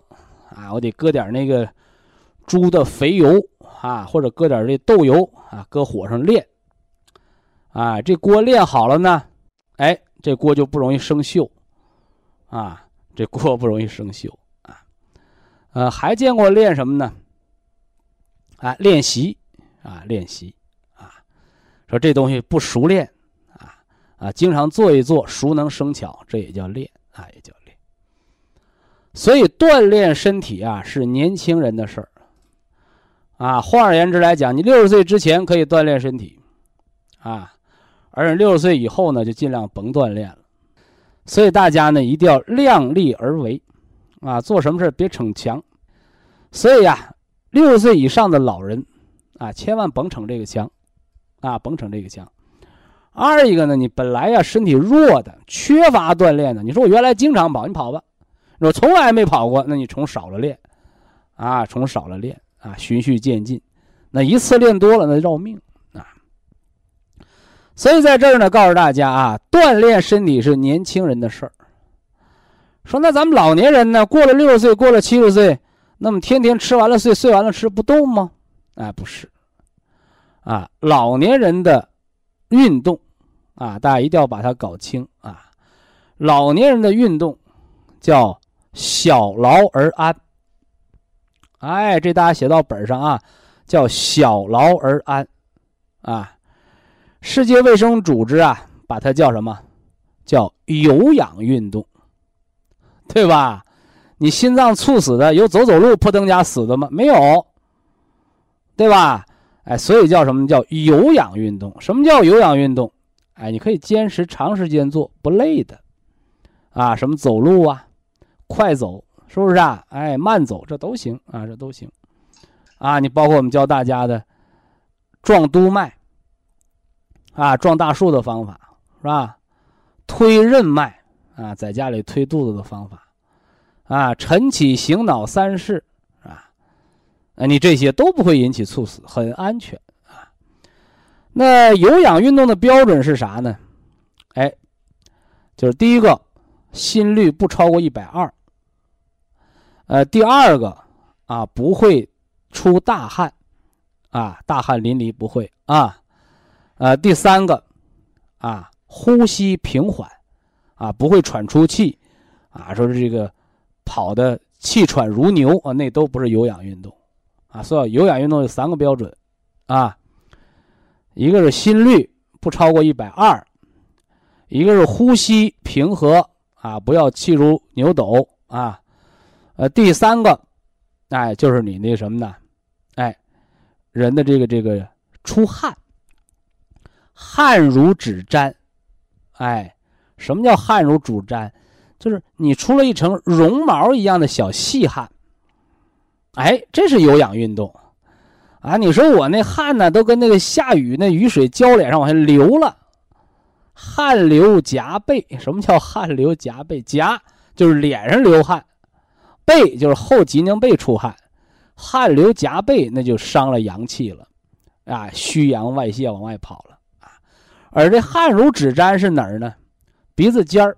啊，我得搁点那个猪的肥油啊，或者搁点这豆油啊，搁火上炼。啊，这锅炼好了呢，哎，这锅就不容易生锈，啊，这锅不容易生锈啊。呃，还见过练什么呢？啊，练习，啊，练习，啊，说这东西不熟练，啊啊，经常做一做，熟能生巧，这也叫练，啊，也叫练。所以锻炼身体啊，是年轻人的事儿，啊，换而言之来讲，你六十岁之前可以锻炼身体，啊，而六十岁以后呢，就尽量甭锻炼了。所以大家呢，一定要量力而为，啊，做什么事别逞强。所以呀。六十岁以上的老人，啊，千万甭逞这个强，啊，甭逞这个强。二一个呢，你本来呀身体弱的，缺乏锻炼的。你说我原来经常跑，你跑吧；我从来没跑过，那你从少了练，啊，从少了练，啊，循序渐进。那一次练多了，那绕命啊。所以在这儿呢，告诉大家啊，锻炼身体是年轻人的事儿。说那咱们老年人呢，过了六十岁，过了七十岁。那么天天吃完了睡，睡完了吃，不动吗？哎，不是，啊，老年人的运动，啊，大家一定要把它搞清啊。老年人的运动叫小劳而安。哎，这大家写到本上啊，叫小劳而安，啊，世界卫生组织啊，把它叫什么？叫有氧运动，对吧？你心脏猝死的有走走路扑腾家死的吗？没有，对吧？哎，所以叫什么叫有氧运动？什么叫有氧运动？哎，你可以坚持长时间做，不累的，啊，什么走路啊，快走，是不是啊？哎，慢走，这都行啊，这都行，啊，你包括我们教大家的撞督脉，啊，撞大树的方法是吧？推任脉啊，在家里推肚子的方法。啊，晨起醒脑三式，啊，你这些都不会引起猝死，很安全啊。那有氧运动的标准是啥呢？哎，就是第一个，心率不超过一百二。呃，第二个啊，不会出大汗，啊，大汗淋漓不会啊。呃，第三个啊，呼吸平缓，啊，不会喘出气，啊，说是这个。跑的气喘如牛啊，那都不是有氧运动，啊，所以有氧运动有三个标准，啊，一个是心率不超过一百二，一个是呼吸平和啊，不要气如牛斗啊，呃，第三个，哎，就是你那什么呢？哎，人的这个这个出汗，汗如指沾，哎，什么叫汗如指沾？就是你出了一层绒毛一样的小细汗，哎，这是有氧运动，啊，你说我那汗呢，都跟那个下雨那雨水浇脸上往下流了，汗流浃背。什么叫汗流浃背？浃就是脸上流汗，背就是后脊梁背出汗，汗流浃背那就伤了阳气了，啊，虚阳外泄往外跑了啊。而这汗如指沾是哪儿呢？鼻子尖儿。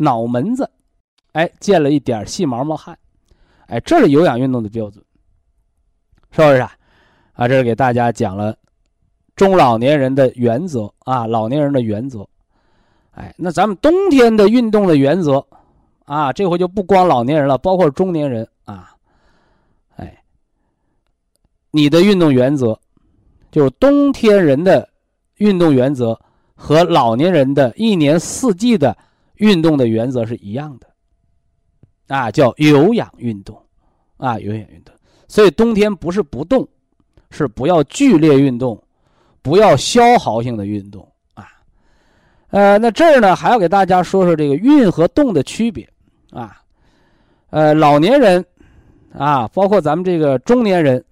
脑门子，哎，见了一点细毛毛汗，哎，这是有氧运动的标准，是不是啊？啊，这是给大家讲了中老年人的原则啊，老年人的原则，哎，那咱们冬天的运动的原则啊，这回就不光老年人了，包括中年人啊，哎，你的运动原则就是冬天人的运动原则和老年人的一年四季的。运动的原则是一样的，啊，叫有氧运动，啊，有氧运动。所以冬天不是不动，是不要剧烈运动，不要消耗性的运动啊。呃，那这儿呢还要给大家说说这个运和动的区别啊。呃，老年人啊，包括咱们这个中年人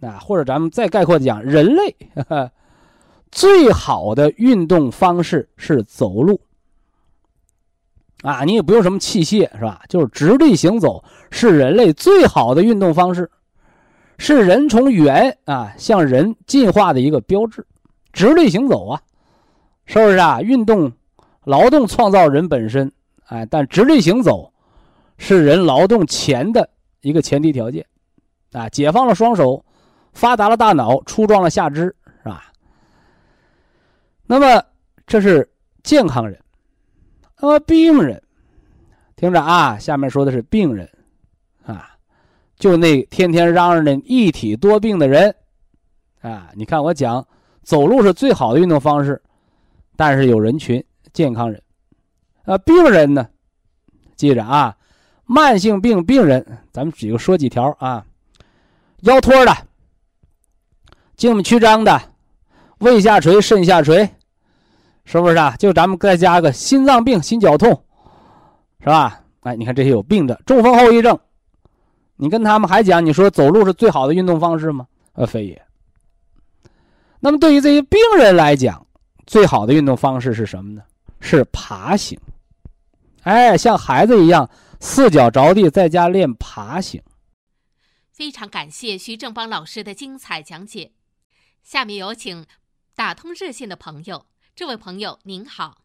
啊，或者咱们再概括讲，人类呵呵 [LAUGHS] 最好的运动方式是走路。啊，你也不用什么器械，是吧？就是直立行走是人类最好的运动方式，是人从猿啊向人进化的一个标志。直立行走啊，是不是啊？运动、劳动创造人本身，哎，但直立行走是人劳动前的一个前提条件，啊，解放了双手，发达了大脑，粗壮了下肢，是吧？那么这是健康人。那么病人，听着啊，下面说的是病人，啊，就那天天嚷嚷的一体多病的人，啊，你看我讲走路是最好的运动方式，但是有人群健康人，啊，病人呢，记着啊，慢性病病人，咱们几个说几条啊，腰托的，静脉曲张的，胃下垂、肾下垂。是不是啊？就咱们再加个心脏病、心绞痛，是吧？哎，你看这些有病的，中风后遗症，你跟他们还讲，你说走路是最好的运动方式吗？呃，非也。那么对于这些病人来讲，最好的运动方式是什么呢？是爬行。哎，像孩子一样，四脚着地，在家练爬行。非常感谢徐正邦老师的精彩讲解。下面有请打通热线的朋友。这位朋友您好，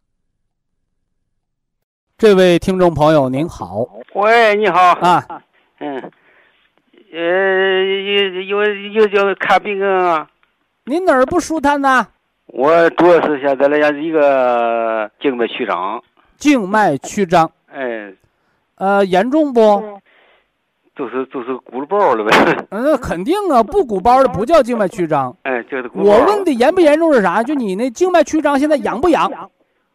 这位听众朋友您好，喂，你好啊，嗯，呃，有有有叫看病啊？您哪儿不舒坦呢？我主要是现在来讲一个静脉曲张，静脉曲张，哎，呃，严重不？就是就是鼓了包了呗。[LAUGHS] 嗯，那肯定啊，不鼓包的不叫静脉曲张。哎，就是鼓。我问的严不严重是啥？就你那静脉曲张现在痒不痒？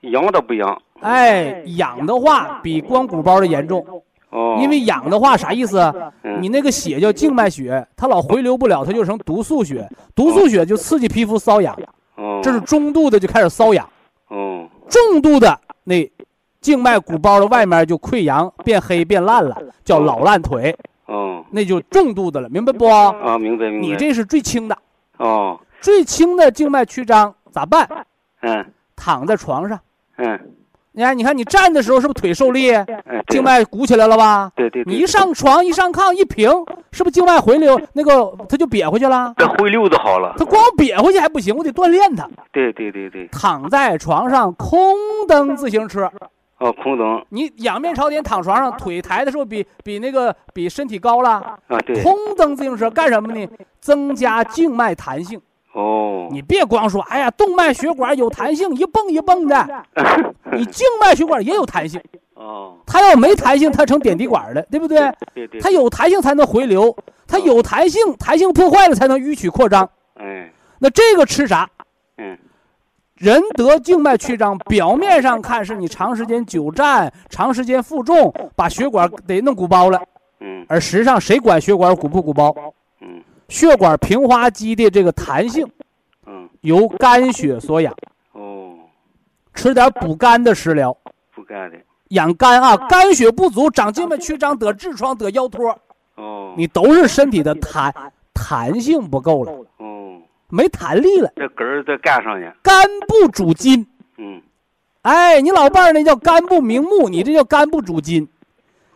痒倒不痒。哎，痒的话比光鼓包的严重。哦。因为痒的话啥意思？你那个血叫静脉血，它老回流不了，它就成毒素血。毒素血就刺激皮肤瘙痒。哦。这是中度的就开始瘙痒。哦。重度的那静脉鼓包的外面就溃疡变黑变烂了，叫老烂腿。哦，那就重度的了，明白不？啊，明白明白。你这是最轻的。哦，最轻的静脉曲张咋办？嗯，躺在床上。嗯，你看，你看，你站的时候是不是腿受力？嗯，静脉鼓起来了吧？对对。你一上床，一上炕，一平，是不是静脉回流？那个它就瘪回去了。这回流就好了。它光瘪回去还不行，我得锻炼它。对对对对。躺在床上，空蹬自行车。哦，空蹬。你仰面朝天躺床上，腿抬的时候比比那个比身体高了。啊，对。空蹬自行车干什么呢？增加静脉弹性。哦。你别光说，哎呀，动脉血管有弹性，一蹦一蹦的。[LAUGHS] 你静脉血管也有弹性。哦。它要没弹性，它成点滴管了，对不对？对对。它有弹性才能回流，它有弹性，弹性破坏了才能淤曲扩张。哎。那这个吃啥？嗯。人得静脉曲张，表面上看是你长时间久站、长时间负重，把血管得弄鼓包了。嗯。而实际上，谁管血管鼓不鼓包？嗯。血管平滑肌的这个弹性，嗯，由肝血所养。哦。吃点补肝的食疗。补肝的。养肝啊，肝血不足，长静脉曲张，得痔疮，得腰托。哦。你都是身体的弹弹性不够了。哦。没弹力了，这根儿在干上呢。肝不主筋，嗯，哎，你老伴儿那叫肝不明目，你这叫肝不主筋。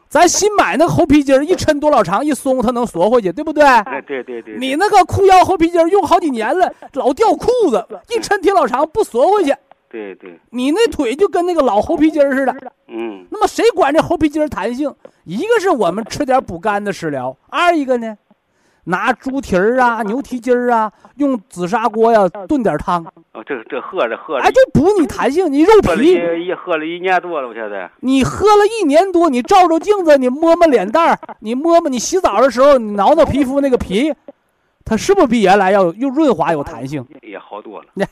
咱新买那个猴皮筋儿，一抻多老长，一松它能缩回去，对不对？哎，对对对。你那个裤腰猴皮筋儿用好几年了，老掉裤子，[LAUGHS] 一抻挺老长不缩回去。对对。你那腿就跟那个老猴皮筋儿似的。嗯。那么谁管这猴皮筋儿弹性？一个是我们吃点补肝的食疗，二一个呢？拿猪蹄儿啊、牛蹄筋儿啊，用紫砂锅呀炖点汤。哦，这这喝着喝着，哎，就补你弹性，你肉皮。一喝了一年多了，我现在。你喝了一年多，你照照镜子，你摸摸脸蛋儿，你摸摸，你洗澡的时候，你挠挠皮肤那个皮，它是不是比原来要又润滑有弹性？也好多了，[LAUGHS]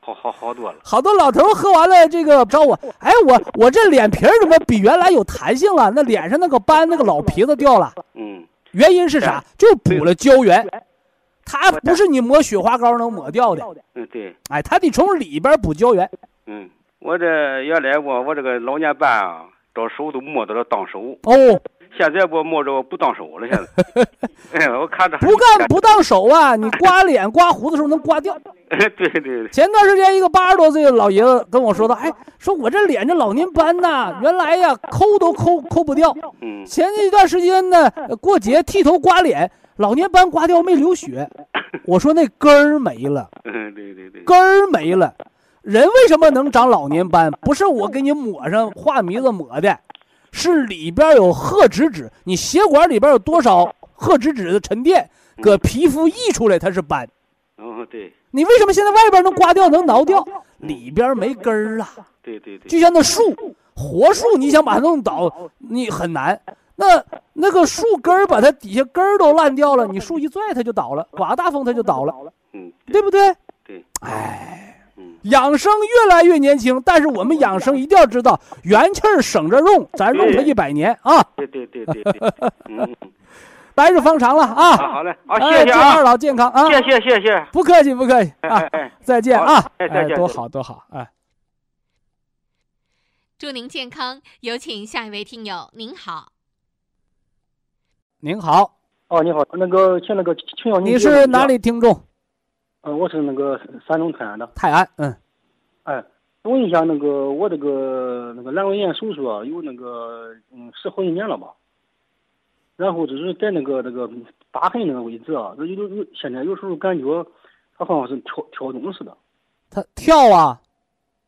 好好好多了。好多老头喝完了这个找我，哎，我我这脸皮怎么比原来有弹性了？那脸上那个斑那个老皮子掉了。嗯。原因是啥？就补了胶原，它不是你抹雪花膏能抹掉的。嗯，对，哎，它得从里边补胶原。嗯，我这原来我我这个老年斑啊，到手都摸到了当手。哦，现在我摸着不当手了，现在。[LAUGHS] 哎，我看着不干不当手啊！你刮脸刮胡子时候能刮掉。[LAUGHS] 对对对。前段时间一个八十多岁的老爷子跟我说的，哎，说我这脸这老年斑呐，原来呀抠都抠抠不掉。嗯。前一段时间呢，过节剃头刮脸，老年斑刮掉没流血。[LAUGHS] 我说那根儿没了。嗯，对对对。根儿没了。人为什么能长老年斑？不是我给你抹上画迷子抹的，是里边有褐脂质。你血管里边有多少褐脂质的沉淀，搁皮肤溢出来，它是斑。哦，对。你为什么现在外边能刮掉能挠掉？里边没根儿啊。对对对。就像那树，活树，你想把它弄倒，你很难。那那个树根儿把它底下根儿都烂掉了，你树一拽它就倒了，刮大风它就倒了。嗯，对不对？对。哎。养生越来越年轻，但是我们养生一定要知道元气儿省着用，咱用它一百年啊！对对对对对，嗯，[LAUGHS] 来日方长了啊！好嘞，好谢谢啊！祝二老健康啊！谢谢谢谢，不客气不客气啊！再见啊！哎，再见，多好多好哎！祝您健康，有请下一位听友，您好。您好，哦，你好，那个请那个请友你是哪里听众？呃，我是那个山东泰安的。泰安，嗯，哎，问一下，那个我这个那个阑尾炎手术啊，有那个嗯十好几年了吧？然后就是在那个那个疤痕那个位置啊，有有有，现在有时候感觉它好像是跳跳动似的。它跳啊？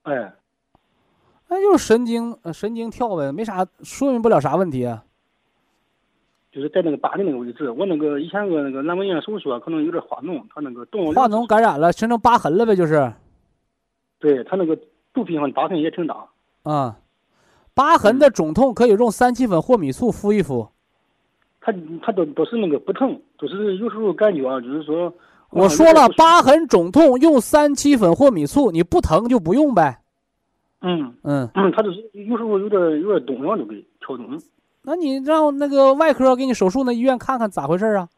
哎，那就是神经神经跳呗，没啥，说明不了啥问题啊。就是在那个疤的那个位置，我那个以前个那个阑尾炎手术啊，可能有点化脓，它那个动化脓感染了，形成疤痕了呗，就是。对他那个肚皮上疤痕也挺大。啊，疤痕的肿痛可以用三七粉或米醋敷一敷。他他都都是那个不疼，就是有时候感觉啊，就是说。我说了，疤痕肿痛用三七粉或米醋，你不疼就不用呗。嗯嗯嗯，他就是有时候有点有点动摇就给跳动。那你让那个外科给你手术，那医院看看咋回事啊？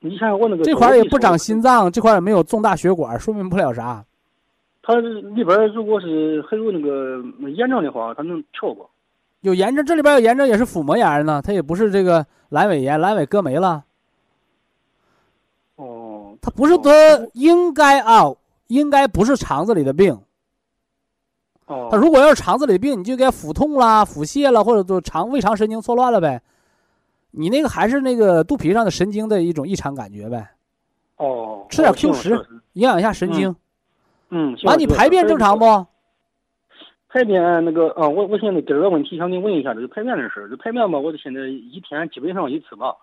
你看我那个这块也不长心脏，这块也没有重大血管，说明不了啥。它里边如果是还有那个炎症的话，它能跳过。有炎症，这里边有炎症也是腹膜炎呢，它也不是这个阑尾炎，阑尾割没了。哦。它不是得应该啊，应该不是肠子里的病。哦他如果要是肠子里的病，你就该腹痛啦、腹泻了，或者就肠胃肠神经错乱了呗。你那个还是那个肚皮上的神经的一种异常感觉呗。哦。吃点 Q 十，营养一下神经。嗯。完，你排便正常不？排便那个啊，我我现在第二个问题想给你问一下，这是排便的事儿。这排便吧，我现在一天基本上一次吧。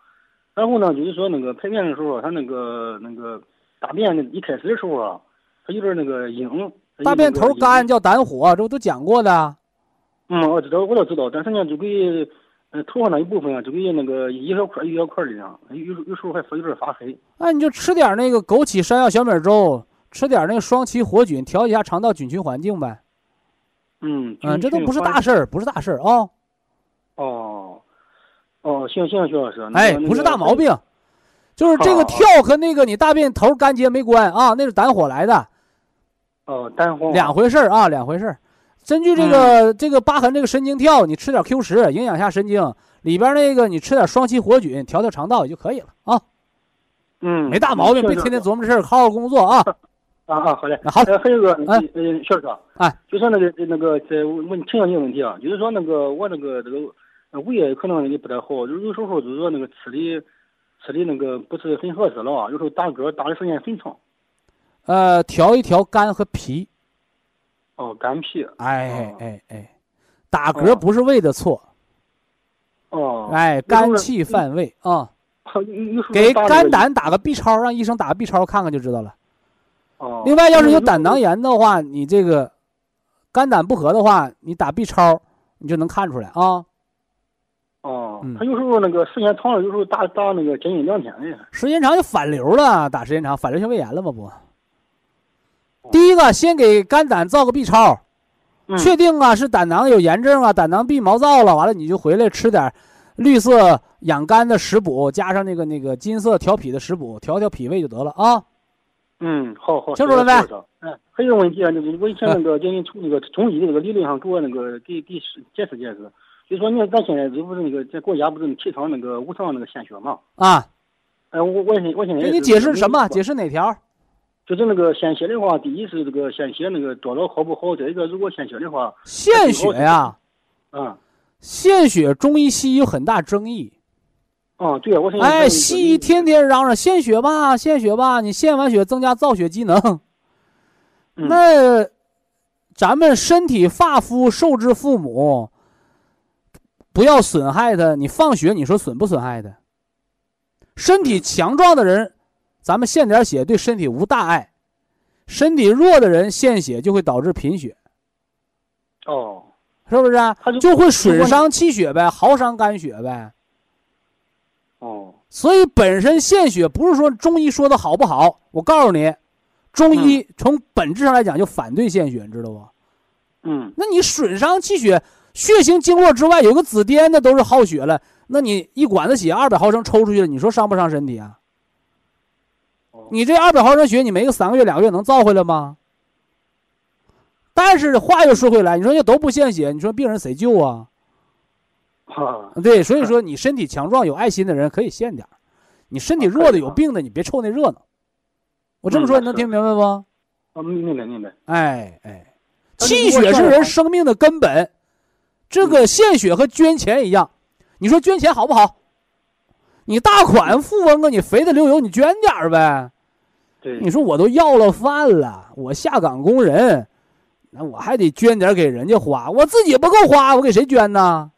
然后呢，就是说那个排便的时候，他那个那个大便一开始的时候啊，他有点那个硬。大便头干叫胆火，这不都讲过的？嗯，我知道，我都知道。但是呢，就给呃头上那一部分啊，就给那个一小块一小块的样，有有时候还有点发黑。那你就吃点那个枸杞山药小米粥，吃点那个双歧活菌，调节一下肠道菌群环境呗。嗯嗯，这都不是大事儿，不是大事儿啊。哦，哦，行行，徐老师。哎，不是大毛病，就是这个跳和那个你大便头干结没关啊，那是胆火来的。哦，胆火两回事儿啊，两回事儿。根据这个这个疤痕，这个神经跳，你吃点 Q 十，营养下神经。里边那个你吃点双歧活菌，调调肠道也就可以了啊。嗯，没大毛病，别天天琢磨这事儿，好好工作啊。[LAUGHS] 啊啊，好嘞。好。还有个，嗯，徐老师，哎，就说那个那个在问请教你个问题啊，就是说那个我那个这个胃可能也不太好，就是有时候就是说那个吃的吃的那个不是很合适了啊，有时候打嗝打的时间很长。呃，调一调肝和脾。哦，肝脾。哎哎哎，打嗝不是胃的错。哦。哎，肝气犯胃啊。给肝胆打个 B 超，让医生打个 B 超看看就知道了。哦。另外，要是有胆囊炎的话，你这个肝胆不和的话，你打 B 超，你就能看出来啊。哦。他有时候那个时间长了，有时候打打那个将近两天的。时间长就反流了，打时间长反流性胃炎了吗？不。第一个，先给肝胆造个 B 超，确定啊是胆囊有炎症啊，胆囊壁毛躁了，完了你就回来吃点，绿色养肝的食补，加上那个那个金色调脾的食补，调调脾胃就得了啊。嗯，好好。清楚了没？嗯，还有个问题啊，就是我以前那个叫你从那个中医的这个理论上给我那个给给解释解释，就说你看咱现在这不是那个在国家不是提倡那个无偿那个献血嘛？啊。哎，我我现我现在给你解释什么？解释哪条？就是那个献血的话，第一是这个献血那个多少好不好？再一个，如果献血的话，献血呀，嗯，献血中医西医有很大争议。哦，对啊，我想哎，西医天天嚷嚷献血吧，献血吧，你献完血增加造血机能。那咱们身体发肤受之父母，不要损害它。你放血，你说损不损害的？身体强壮的人，咱们献点血对身体无大碍；身体弱的人献血就会导致贫血。哦，是不是啊？就会损伤气血呗，耗伤肝血呗。哦，所以本身献血不是说中医说的好不好，我告诉你，中医从本质上来讲就反对献血，你知道不？嗯，那你损伤气血，血行经络之外有个紫癜那都是耗血了，那你一管子血二百毫升抽出去了，你说伤不伤身体啊？你这二百毫升血，你没个三个月两个月能造回来吗？但是话又说回来，你说要都不献血，你说病人谁救啊？对，所以说你身体强壮、有爱心的人可以献点儿你身体弱的、有病的，你别凑那热闹。我这么说你能听明白不？啊，明白明白。哎哎，气血是人生命的根本，这个献血和捐钱一样。你说捐钱好不好？你大款富翁啊，你肥的流油，你捐点呗。对。你说我都要了饭了，我下岗工人，那我还得捐点给人家花，我自己不够花，我给谁捐呢？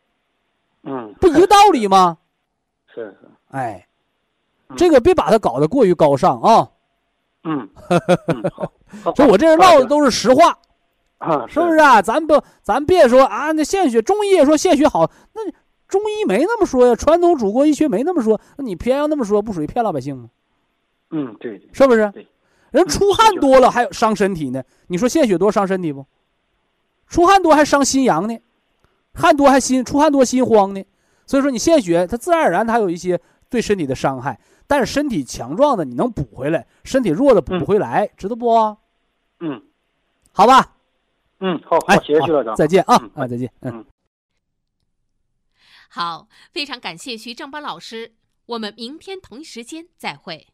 嗯，不一个道理吗？是是，哎，这个别把它搞得过于高尚啊。嗯，所以 [LAUGHS] 我这人唠的都是实话，啊，是不是啊？咱不，咱别说啊，那献血，中医也说献血好，那中医没那么说呀，传统祖国医学没那么说，那你偏要那么说，不属于骗老百姓吗？嗯，对，是不是？对，人出汗多了还有伤身体呢，你说献血多伤身体不？出汗多还伤心阳呢。汗多还心出汗多心慌呢，所以说你献血，它自然而然它有一些对身体的伤害。但是身体强壮的你能补回来，身体弱的补不回来，知道不？嗯，好吧。嗯，好，好，谢谢徐老师，再见啊啊，再见。嗯，好，非常感谢徐正邦老师，我们明天同一时间再会。